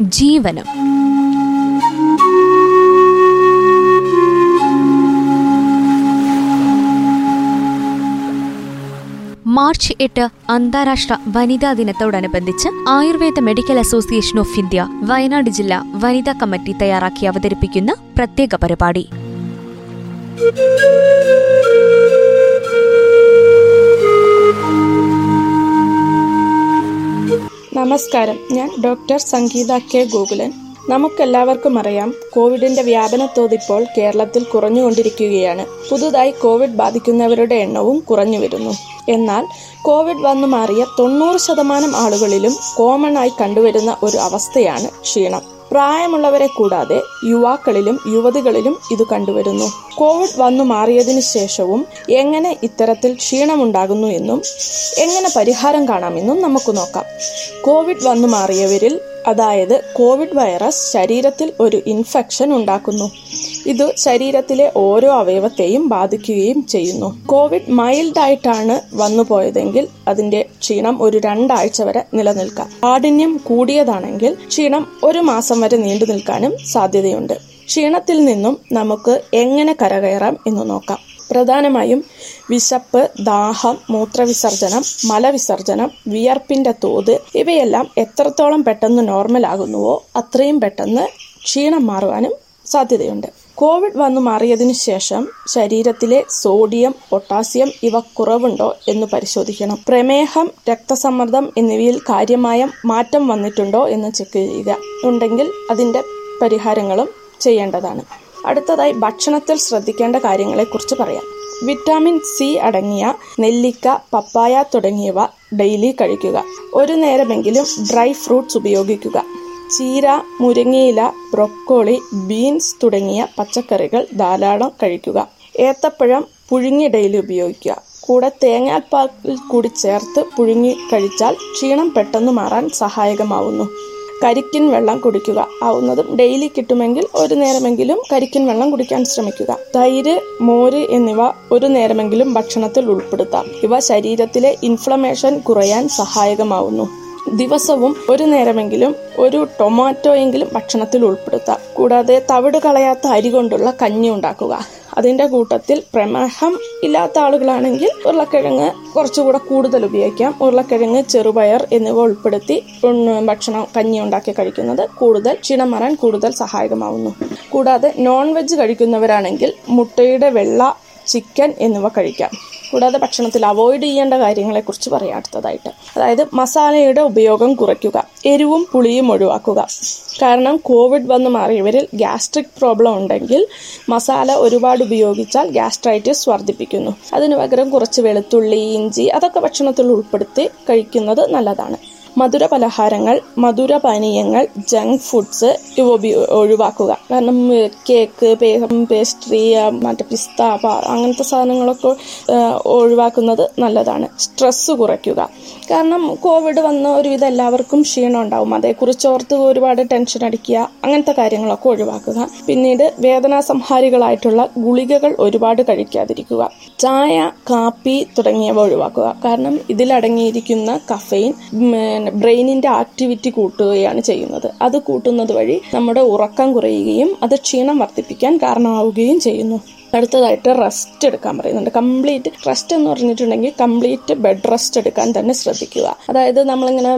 ജീവനം. March എട്ട് അന്താരാഷ്ട്ര വനിതാ ദിനത്തോടനുബന്ധിച്ച് Ayurveda medical association of India Wayanad ജില്ലാ വനിതാ കമ്മിറ്റി തയ്യാറാക്കി അവതരിപ്പിക്കുന്ന പ്രത്യേക പരിപാടി. നമസ്കാരം. ഞാൻ ഡോക്ടർ സംഗീത കെ ഗോകുലൻ. നമുക്കെല്ലാവർക്കും അറിയാം കോവിഡിന്റെ വ്യാപനത്തോത് ഇപ്പോൾ കേരളത്തിൽ കുറഞ്ഞുകൊണ്ടിരിക്കുകയാണ്. പുതുതായി കോവിഡ് ബാധിക്കുന്നവരുടെ എണ്ണവും കുറഞ്ഞു വരുന്നു എന്നാൽ കോവിഡ് വന്നു മാറിയ തൊണ്ണൂറ് ശതമാനം ആളുകളിലും കോമൺ ആയി കണ്ടുവരുന്ന ഒരു അവസ്ഥയാണ് ക്ഷീണം. പ്രായമുള്ളവരെ കൂടാതെ യുവാക്കളിലും യുവതികളിലും ഇത് കണ്ടുവരുന്നു. കോവിഡ് വന്നു മാറിയതിനു ശേഷവും എങ്ങനെ ഇത്തരത്തിൽ ക്ഷീണമുണ്ടാകുന്നു എന്നും എങ്ങനെ പരിഹാരം കാണാമെന്നും നമുക്ക് നോക്കാം. കോവിഡ് വന്നു മാറിയവരിൽ അതായത് കോവിഡ് വൈറസ് ശരീരത്തിൽ ഒരു ഇൻഫെക്ഷൻ ഉണ്ടാക്കുന്നു. ഇത് ശരീരത്തിലെ ഓരോ അവയവത്തെയും ബാധിക്കുകയും ചെയ്യുന്നു. കോവിഡ് മൈൽഡ് ആയിട്ടാണ് വന്നു പോയതെങ്കിൽ അതിന്റെ ക്ഷീണം ഒരു രണ്ടാഴ്ച വരെ നിലനിൽക്കാം. കാഠിന്യം കൂടിയതാണെങ്കിൽ ക്ഷീണം ഒരു മാസം വരെ നീണ്ടു നിൽക്കാനും സാധ്യതയുണ്ട്. ക്ഷീണത്തിൽ നിന്നും നമുക്ക് എങ്ങനെ കരകയറാം എന്ന് നോക്കാം. പ്രധാനമായും വിശപ്പ് ദാഹം മൂത്രവിസർജനം മലവിസർജനം വിയർപ്പിന്റെ തോത് ഇവയെല്ലാം എത്രത്തോളം പെട്ടെന്ന് നോർമൽ ആകുന്നുവോ അത്രയും പെട്ടെന്ന് ക്ഷീണം മാറുവാനും സാധ്യതയുണ്ട്. കോവിഡ് വന്നു മാറിയതിനു ശേഷം ശരീരത്തിലെ സോഡിയം പൊട്ടാസ്യം ഇവ കുറവുണ്ടോ എന്ന് പരിശോധിക്കണം. പ്രമേഹം രക്തസമ്മർദ്ദം എന്നിവയിൽ കാര്യമായ മാറ്റം വന്നിട്ടുണ്ടോ എന്ന് ചെക്ക് ചെയ്യുക. ഉണ്ടെങ്കിൽ അതിന്റെ പരിഹാരങ്ങളും ചെയ്യേണ്ടതാണ്. അടുത്തതായി ഭക്ഷണത്തിൽ ശ്രദ്ധിക്കേണ്ട കാര്യങ്ങളെക്കുറിച്ച് പറയാം. വിറ്റാമിൻ സി അടങ്ങിയ നെല്ലിക്ക പപ്പായ തുടങ്ങിയവ ഡെയിലി കഴിക്കുക. ഒരു നേരമെങ്കിലും ഡ്രൈ ഫ്രൂട്ട്സ് ഉപയോഗിക്കുക. ചീര മുരിങ്ങയില ബ്രൊക്കോളി ബീൻസ് തുടങ്ങിയ പച്ചക്കറികൾ ധാരാളം കഴിക്കുക. ഏത്തപ്പഴം പുഴുങ്ങി ഡെയിലി ഉപയോഗിക്കുക. കൂടെ തേങ്ങാപ്പാൽ കൂടി ചേർത്ത് പുഴുങ്ങി കഴിച്ചാൽ ക്ഷീണം പെട്ടെന്ന് മാറാൻ സഹായകമാവുന്നു. കരിക്കിൻ വെള്ളം കുടിക്കുക. ആവുന്നതും ഡെയിലി കിട്ടുമെങ്കിൽ ഒരു നേരമെങ്കിലും കരിക്കിൻ വെള്ളം കുടിക്കാൻ ശ്രമിക്കുക. തൈര് മോര് എന്നിവ ഒരു നേരമെങ്കിലും ഭക്ഷണത്തിൽ ഉൾപ്പെടുത്താം. ഇവ ശരീരത്തിലെ ഇൻഫ്ലമേഷൻ കുറയാൻ സഹായകമാവുന്നു. ദിവസവും ഒരു നേരമെങ്കിലും ഒരു ടൊമാറ്റോയെങ്കിലും ഭക്ഷണത്തിൽ ഉൾപ്പെടുത്തുക കൂടാതെ തവിട് കളയാത്ത അരി കൊണ്ടുള്ള കഞ്ഞി ഉണ്ടാക്കുക. അതിന്റെ കൂട്ടത്തിൽ പ്രമേഹം ഇല്ലാത്ത ആളുകളാണെങ്കിൽ ഉരുളക്കിഴങ്ങ് കുറച്ചുകൂടെ കൂടുതൽ ഉപയോഗിക്കാം. ഉരുളക്കിഴങ്ങ് ചെറുപയർ എന്നിവ ഉൾപ്പെടുത്തി ഭക്ഷണം കഞ്ഞി ഉണ്ടാക്കി കഴിക്കുന്നത് കൂടുതൽ ക്ഷീണം മാറാൻ കൂടുതൽ സഹായകമാവുന്നു. കൂടാതെ നോൺ വെജ് കഴിക്കുന്നവരാണെങ്കിൽ മുട്ടയുടെ വെള്ള ചിക്കൻ എന്നിവ കഴിക്കാം. കൂടാതെ ഭക്ഷണത്തിൽ അവോയ്ഡ് ചെയ്യേണ്ട കാര്യങ്ങളെക്കുറിച്ച് പറയാം അടുത്തതായിട്ട്. അതായത് മസാലയുടെ ഉപയോഗം കുറയ്ക്കുക എരിവും പുളിയും ഒഴിവാക്കുക. കാരണം കോവിഡ് വന്ന് മാറിയവരിൽ ഗ്യാസ്ട്രിക് പ്രോബ്ലം ഉണ്ടെങ്കിൽ മസാല ഒരുപാട് ഉപയോഗിച്ചാൽ ഗ്യാസ്ട്രൈറ്റിസ് വർദ്ധിപ്പിക്കുന്നു. അതിനു പകരം കുറച്ച് വെളുത്തുള്ളി ഇഞ്ചി അതൊക്കെ ഭക്ഷണത്തിൽ ഉൾപ്പെടുത്തി കഴിക്കുന്നത് നല്ലതാണ്. മധുര പലഹാരങ്ങൾ മധുര പാനീയങ്ങൾ ജങ്ക് ഫുഡ്സ് ഇവ ഒഴിവാക്കുക. കാരണം കേക്ക് പേസ്ട്രി മറ്റേ പിസ്ത അങ്ങനത്തെ സാധനങ്ങളൊക്കെ ഒഴിവാക്കുന്നത് നല്ലതാണ്. സ്ട്രെസ് കുറയ്ക്കുക. കാരണം കോവിഡ് വന്ന ഒരുവിധം എല്ലാവർക്കും ക്ഷീണം ഉണ്ടാവും. അതേക്കുറിച്ച് ഓർത്ത് ഒരുപാട് ടെൻഷൻ അടിക്കുക അങ്ങനത്തെ കാര്യങ്ങളൊക്കെ ഒഴിവാക്കുക. പിന്നീട് വേദനാ സംഹാരികളായിട്ടുള്ള ഗുളികകൾ ഒരുപാട് കഴിക്കാതിരിക്കുക. ചായ കാപ്പി തുടങ്ങിയവ ഒഴിവാക്കുക. കാരണം ഇതിലടങ്ങിയിരിക്കുന്ന കഫെയിൻ ബ്രെയിനിന്റെ ആക്ടിവിറ്റി കൂട്ടുകയാണ് ചെയ്യുന്നത്. അത് കൂട്ടുന്നത് വഴി നമ്മുടെ ഉറക്കം കുറയുകയും അത് ക്ഷീണം വർദ്ധിപ്പിക്കാൻ കാരണമാവുകയും ചെയ്യുന്നു. അടുത്തതായിട്ട് റെസ്റ്റ് എടുക്കാൻ പറയുന്നുണ്ട്. കംപ്ലീറ്റ് റെസ്റ്റ് എന്ന് പറഞ്ഞിട്ടുണ്ടെങ്കിൽ കംപ്ലീറ്റ് ബെഡ് റെസ്റ്റ് എടുക്കാൻ തന്നെ ശ്രദ്ധിക്കുക. അതായത് നമ്മളിങ്ങനെ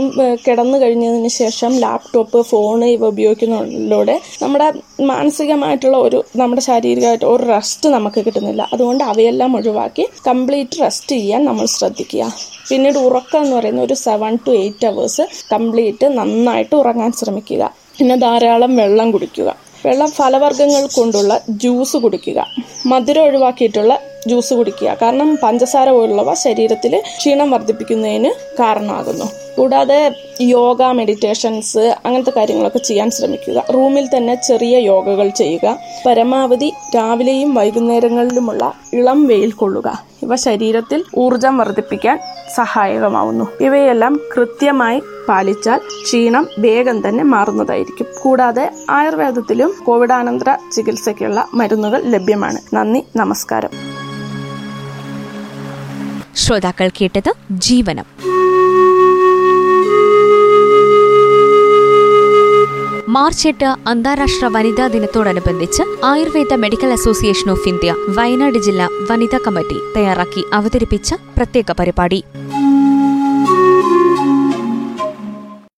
കിടന്നു കഴിഞ്ഞതിന് ശേഷം ലാപ്ടോപ്പ് ഫോൺ ഇവ ഉപയോഗിക്കുന്നതിലൂടെ നമ്മുടെ മാനസികമായിട്ടുള്ള ഒരു നമ്മുടെ ശാരീരികമായിട്ട് ഒരു റെസ്റ്റ് നമുക്ക് കിട്ടുന്നില്ല. അതുകൊണ്ട് അവയെല്ലാം ഒഴിവാക്കി കംപ്ലീറ്റ് റെസ്റ്റ് ചെയ്യാൻ നമ്മൾ ശ്രദ്ധിക്കുക. പിന്നീട് ഉറക്കം എന്ന് പറയുന്ന ഒരു seven to eight hours complete നന്നായിട്ട് ഉറങ്ങാൻ ശ്രമിക്കുക. പിന്നെ ധാരാളം വെള്ളം കുടിക്കുക. വെള്ളം ഫലവർഗങ്ങൾ കൊണ്ടുള്ള ജ്യൂസ് കുടിക്കുക. മധുരം ഒഴിവാക്കിയിട്ടുള്ള ജ്യൂസ് കുടിക്കുക. കാരണം പഞ്ചസാര പോലുള്ളവ ശരീരത്തിൽ ക്ഷീണം വർദ്ധിപ്പിക്കുന്നതിന് കാരണമാകുന്നു. കൂടാതെ യോഗ മെഡിറ്റേഷൻസ് അങ്ങനത്തെ കാര്യങ്ങളൊക്കെ ചെയ്യാൻ ശ്രമിക്കുക. റൂമിൽ തന്നെ ചെറിയ യോഗകൾ ചെയ്യുക. പരമാവധി രാവിലെയും വൈകുന്നേരങ്ങളിലുമുള്ള ഇളം വെയിൽ കൊള്ളുക. ഇവ ശരീരത്തിൽ ഊർജം വർദ്ധിപ്പിക്കാൻ സഹായകമാവുന്നു. ഇവയെല്ലാം കൃത്യമായി പാലിച്ചാൽ ക്ഷീണം വേഗം തന്നെ മാറുന്നതായിരിക്കും. കൂടാതെ ആയുർവേദത്തിലും കോവിഡാനന്തര ചികിത്സയ്ക്കുള്ള മരുന്നുകൾ ലഭ്യമാണ്. നന്ദി നമസ്കാരം. ശ്രോതാക്കൾ കേട്ടത് ജീവനം. മാർച്ച് എട്ട് അന്താരാഷ്ട്ര വനിതാ ദിനത്തോടനുബന്ധിച്ച് Ayurveda medical association of India Wayanad ജില്ലാ വനിതാ കമ്മിറ്റി തയ്യാറാക്കി അവതരിപ്പിച്ച പ്രത്യേക പരിപാടി.